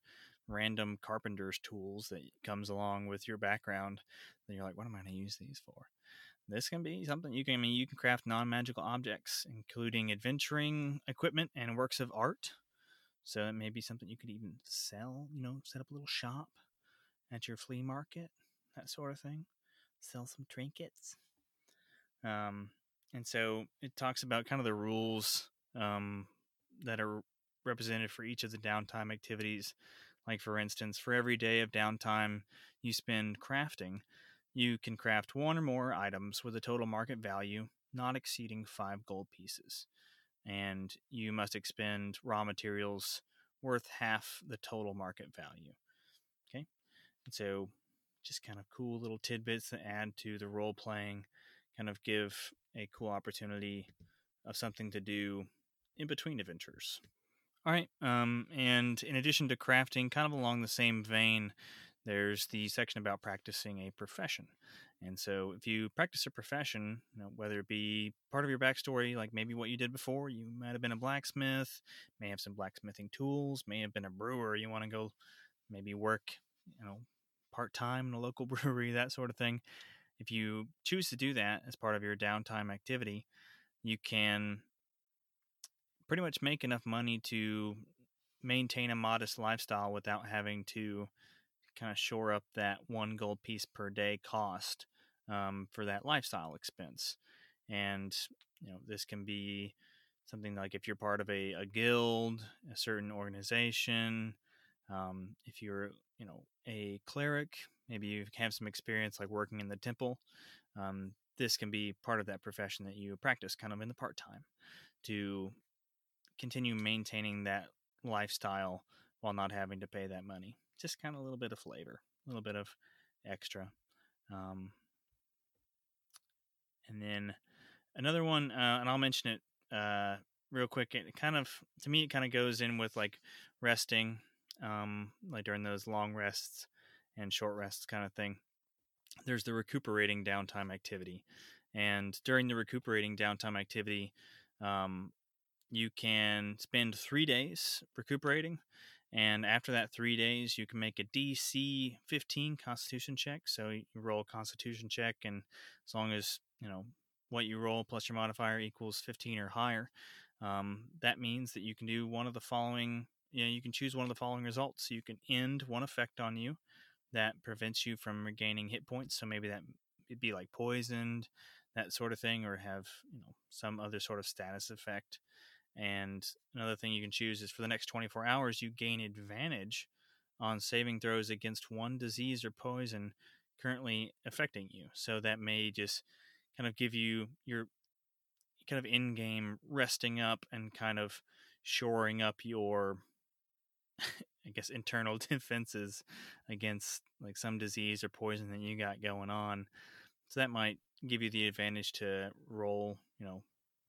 random carpenter's tools that comes along with your background then you're like what am i going to use these for? This can be something you can I mean you can craft non-magical objects including adventuring equipment and works of art. So it may be something you could even sell you know set up a little shop at your flea market that sort of thing. Sell some trinkets. Um, and so it talks about kind of the rules um, that are represented for each of the downtime activities like for instance for every day of downtime you spend crafting you can craft one or more items with a total market value not exceeding five gold pieces, and you must expend raw materials worth half the total market value. Okay, and so just kind of cool little tidbits that add to the role playing, kind of give a cool opportunity of something to do in between adventures. All right, um, and in addition to crafting, kind of along the same vein, there's the section about practicing a profession. And so, if you practice a profession, you know, whether it be part of your backstory, like maybe what you did before, you might have been a blacksmith, may have some blacksmithing tools, may have been a brewer, you want to go maybe work, you know, part time in a local brewery, that sort of thing. If you choose to do that as part of your downtime activity, you can pretty much make enough money to maintain a modest lifestyle without having to kind of shore up that one gold piece per day cost um, for that lifestyle expense. And you know, this can be something like if you're part of a, a guild, a certain organization, um, if you're you know a cleric, maybe you have some experience like working in the temple. Um, this can be part of that profession that you practice kind of in the part time to continue maintaining that lifestyle while not having to pay that money just kind of a little bit of flavor, a little bit of extra. Um, and then another one, uh, and I'll mention it uh, real quick. It kind of, to me, it kind of goes in with like resting, um, like during those long rests and short rests kind of thing. There's the recuperating downtime activity. And during the recuperating downtime activity, um, you can spend three days recuperating and after that three days, you can make a DC 15 Constitution check. So you roll a Constitution check, and as long as you know what you roll plus your modifier equals 15 or higher, um, that means that you can do one of the following you know you can choose one of the following results. So you can end one effect on you that prevents you from regaining hit points. So maybe that it'd be like poisoned, that sort of thing, or have you know some other sort of status effect. And another thing you can choose is for the next 24 hours, you gain advantage on saving throws against one disease or poison currently affecting you. So that may just kind of give you your kind of in game resting up and kind of shoring up your I guess internal defenses against like some disease or poison that you got going on. So that might give you the advantage to roll, you know,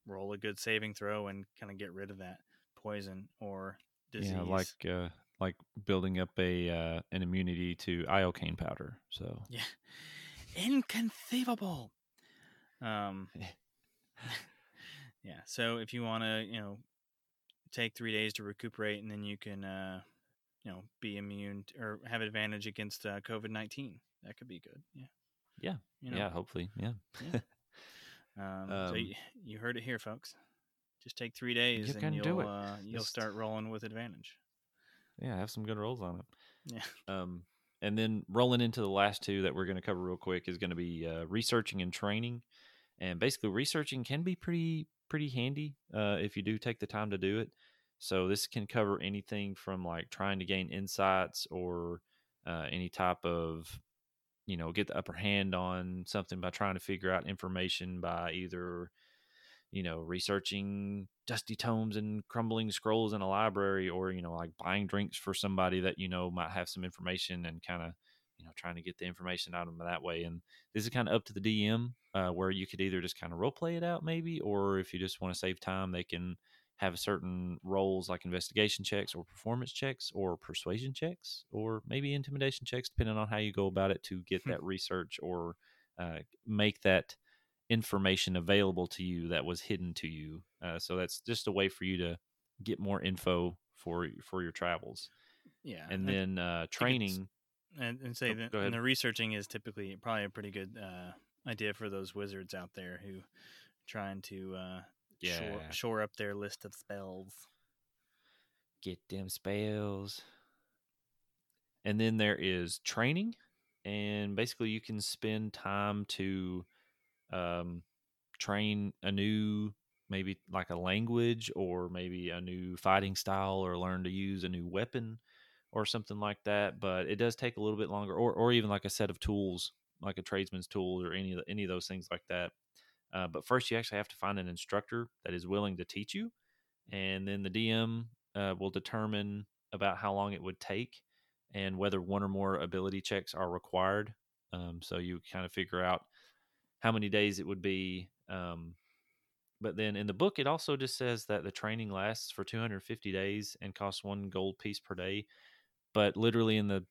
roll a good saving throw and kind of get rid of that poison or disease. Yeah, like uh, like building up a uh, an immunity to iocane powder. So yeah, inconceivable. Um, yeah. So if you want to, you know, take three days to recuperate, and then you can, uh, you know, be immune or have advantage against uh, COVID nineteen. That could be good. Yeah. yeah, You know? yeah, hopefully, yeah. Um, so Um, you, you heard it here, folks. Just take three days, You and you'll. Uh, you'll Just- start rolling with advantage. yeah, I have some good rolls on it. Yeah. Um, and then rolling into the last two that we're going to cover real quick is going to be uh, researching and training. And basically, researching can be pretty pretty handy uh, if you do take the time to do it. So this can cover anything from like trying to gain insights or uh, any type of you know get the upper hand on something by trying to figure out information by either you know researching dusty tomes and crumbling scrolls in a library or you know like buying drinks for somebody that you know might have some information and kind of you know trying to get the information out of them that way. And this is kind of up to the dm uh, where you could either just kind of role play it out maybe or if you just want to save time they can have certain rolls like investigation checks or performance checks or persuasion checks or maybe intimidation checks depending on how you go about it to get Hmm. that research or uh, make that information available to you that was hidden to you. Uh, so that's just a way for you to get more info for for your travels. Yeah. And I- then uh, training. and, and say Oh, that and the researching is typically probably a pretty good uh, idea for those wizards out there who trying to uh, Yeah, shore up their list of spells. get them spells. And then there is training, and basically you can spend time to um, train a new, maybe like a language or maybe a new fighting style or learn to use a new weapon or something like that. But it does take a little bit longer, or or even like a set of tools, like a tradesman's tools or any of the, any of those things like that. Uh, but first, you actually have to find an instructor that is willing to teach you, and then the DM uh, will determine about how long it would take and whether one or more ability checks are required. Um, so you kind of figure out how many days it would be. Um, but then in the book, it also just says that the training lasts for 250 days and costs one gold piece per day. But literally in the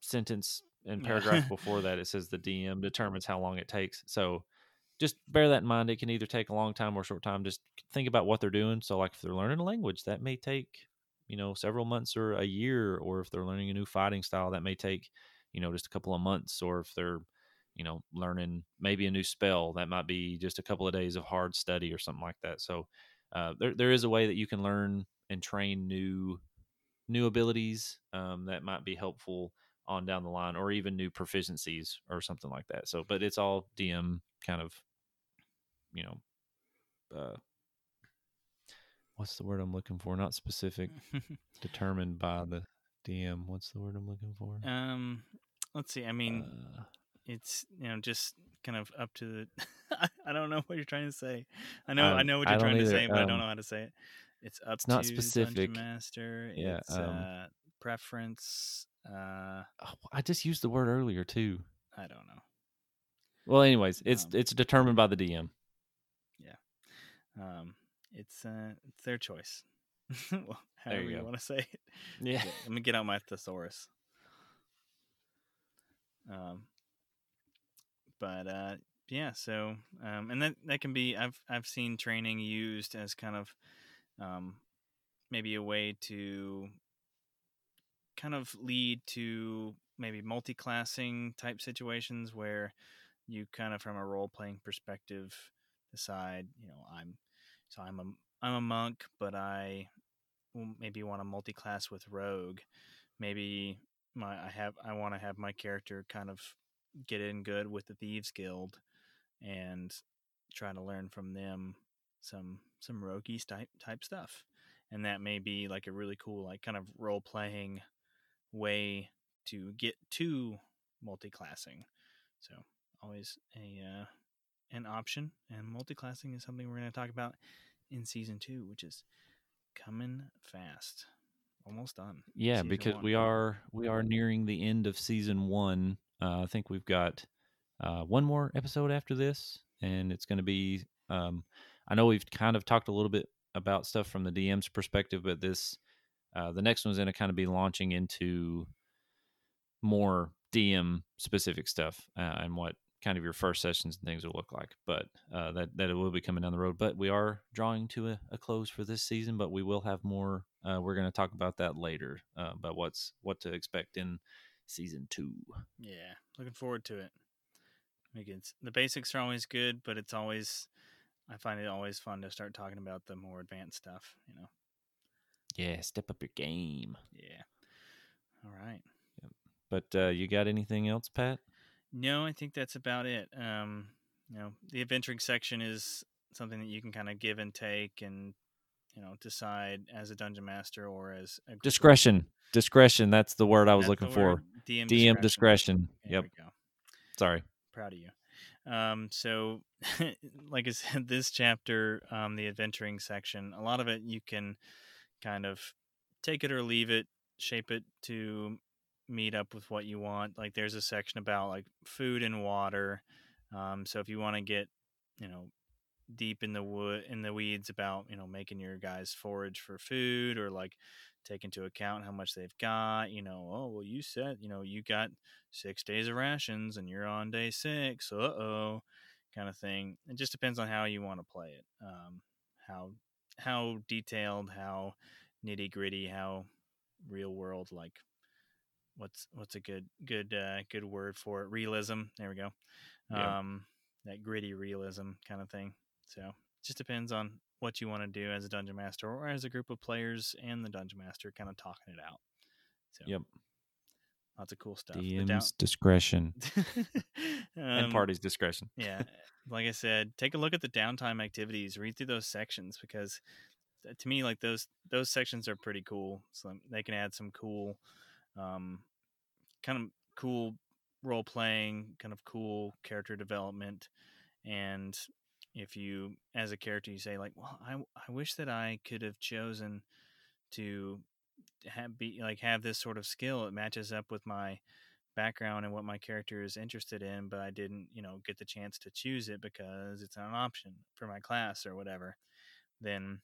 sentence and paragraph before that, it says the DM determines how long it takes. So just bear that in mind. It can either take a long time or a short time. Just think about what they're doing. So, like if they're learning a language, that may take you know several months or a year, or if they're learning a new fighting style, that may take you know just a couple of months, or if they're you know learning maybe a new spell, that might be just a couple of days of hard study or something like that. So, uh, there there is a way that you can learn and train new new abilities um, that might be helpful on down the line, or even new proficiencies or something like that. So, but it's all DM kind of you know, uh, what's the word I'm looking for? Not specific, determined by the DM. What's the word I'm looking for? um, let's see. I mean, Uh, it's you know just kind of up to the. I don't know what you're trying to say. I know I Um, know what you're trying to say, but I don't Um, know how to say it. It's up it's not to specific. Dungeon Master. Yeah, It's um, uh, preference. Uh, oh, I just used the word earlier too. I don't know. Well, anyways, it's Um, it's determined by the DM. Um, it's uh, it's their choice. well, There you you, want to say it. Yeah. Yeah, Let me get out my thesaurus. Um, but uh, yeah, so um, and that that can be I've I've seen training used as kind of um, maybe a way to kind of lead to maybe multi-classing type situations where you kind of from a role playing perspective decide you know i'm so i'm a i'm a monk but I maybe want to multi-class with rogue. Maybe my I have I want to have my character kind of get in good with the thieves guild and try to learn from them some some roguey type type stuff. And that may be like a really cool like kind of role playing way to get to multi-classing. So always a uh, an option, and multi-classing is something we're going to talk about in season two, which is coming fast, almost done. Yeah, because one. we are we are nearing the end of season one. Uh, I think we've got uh, one more episode after this, and it's going to be. Um, I know we've kind of talked a little bit about stuff from the DM's perspective, but this uh, the next one's going to kind of be launching into more DM specific stuff uh, and what kind of your first sessions and things will look like. But uh, that that it will be coming down the road. But we are drawing to a, a close for this season. But we will have more. Uh, we're going to talk about that later. Uh, about what's what to expect in season two. Yeah, looking forward to it. Because the basics are always good, but it's always I find it always fun to start talking about the more advanced stuff. You know. Yeah, step up your game. Yeah. All right. But uh, you got anything else, Pat? No, I think that's about it. Um, you know, the adventuring section is something that you can kind of give and take, and you know, decide as a dungeon master or as a Discretion. Discretion. That's the word I was That's looking for. DM, DM discretion. There Yep. Sorry. proud of you. Um, so, like I said, this chapter, um, the adventuring section, a lot of it you can kind of take it or leave it, shape it to meet up with what you want. Like there's a section about like food and water. Um, so if you want to get, you know, deep in the wood in the weeds about you know making your guys forage for food or like take into account how much they've got you know oh well you said you know you got six days of rations and you're on day six uh-oh kind of thing it just depends on how you want to play it um, how how detailed how nitty gritty how real world like what's what's a good good uh, good word for it realism there we go Yeah. um that gritty realism kind of thing so just depends on what you want to do as a dungeon master or as a group of players and the dungeon master kind of talking it out so Yep. lots of cool stuff down- DM's discretion and Um, party's discretion. yeah like i said take a look at the downtime activities read through those sections because to me like those those sections are pretty cool so they can add some cool um kind of cool role playing kind of cool character development and if you as a character you say like well i, I wish that i could have chosen to have be like have this sort of skill. It matches up with my background and what my character is interested in but i didn't you know get the chance to choose it because it's not an option for my class or whatever then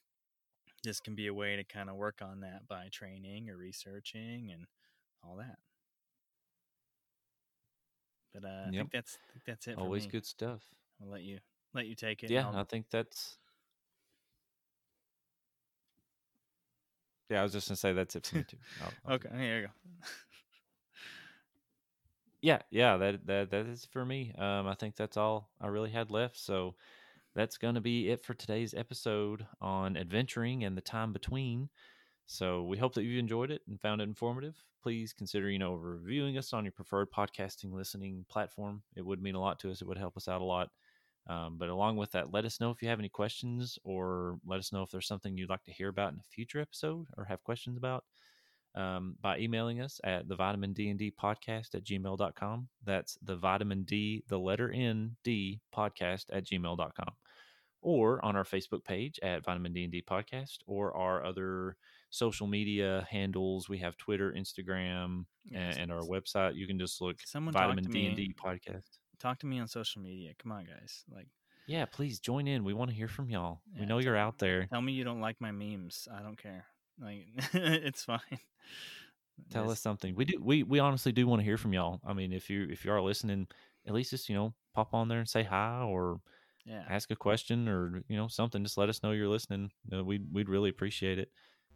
this can be a way to kind of work on that by training or researching and all that but uh, i think that's I think that's it Always good stuff. i'll let you let you take it Yeah, I'll- I think that's. Yeah, I was just gonna say that's it for me too. I'll- I'll- okay here you go yeah yeah that that that is for me um i think that's all i really had left so that's going to be it for today's episode on adventuring and the time between so we hope that you enjoyed it and found it informative please consider you know reviewing us on your preferred podcasting listening platform it would mean a lot to us it would help us out a lot um, but along with that let us know if you have any questions or let us know if there's something you'd like to hear about in a future episode or have questions about um, by emailing us at the vitamin D and D podcast at gmail.com. That's the vitamin D, the letter N D podcast at gmail.com. Or on our Facebook page at Vitamin D and D Podcast, or our other social media handles. We have Twitter, Instagram, Yeah, and, and our website. You can just look someone Vitamin D and D Podcast. talk to me on social media come on guys like Yeah, please join in. We want to hear from y'all. Yeah, we know you're out there. Tell me you don't like my memes. I don't care. Like it's fine. Tell us something. We do. We we honestly do want to hear from y'all. I mean, if you if you are listening, at least just you know pop on there and say hi or Yeah. ask a question or you know something. Just let us know you're listening. Uh, we'd we'd really appreciate it.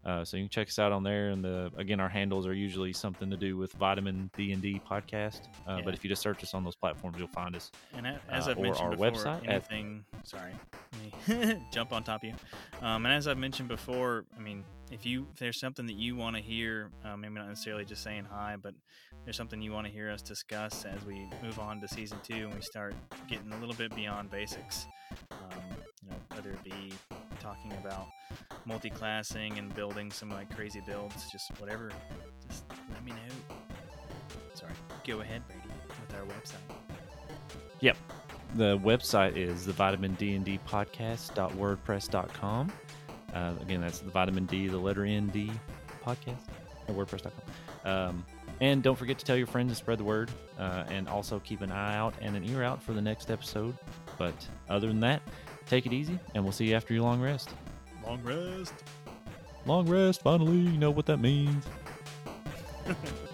Uh, so you can check us out on there, and the again our handles are usually something to do with Vitamin D and D podcast. Uh, Yeah. But if you just search us on those platforms, you'll find us. And as uh, I've mentioned our before, website at- anything. Sorry, me jump on top of you. Um, and as I've mentioned before, I mean, if you if there's something that you want to hear, uh, maybe not necessarily just saying hi, but there's something you want to hear us discuss as we move on to season two and we start getting a little bit beyond basics. Um, you know, whether it be talking about multi-classing and building some like crazy builds, just whatever, just let me know. Sorry, go ahead, Brady, with our website. Yep. The website is the vitamin D and D podcast.wordpress.com. Uh, again, that's the vitamin D, the letter N D podcast at wordpress.com. Um, and don't forget to tell your friends and spread the word. Uh, and also keep an eye out and an ear out for the next episode. But other than that, take it easy, and we'll see you after your long rest. Long rest. Long rest, finally. You know what that means.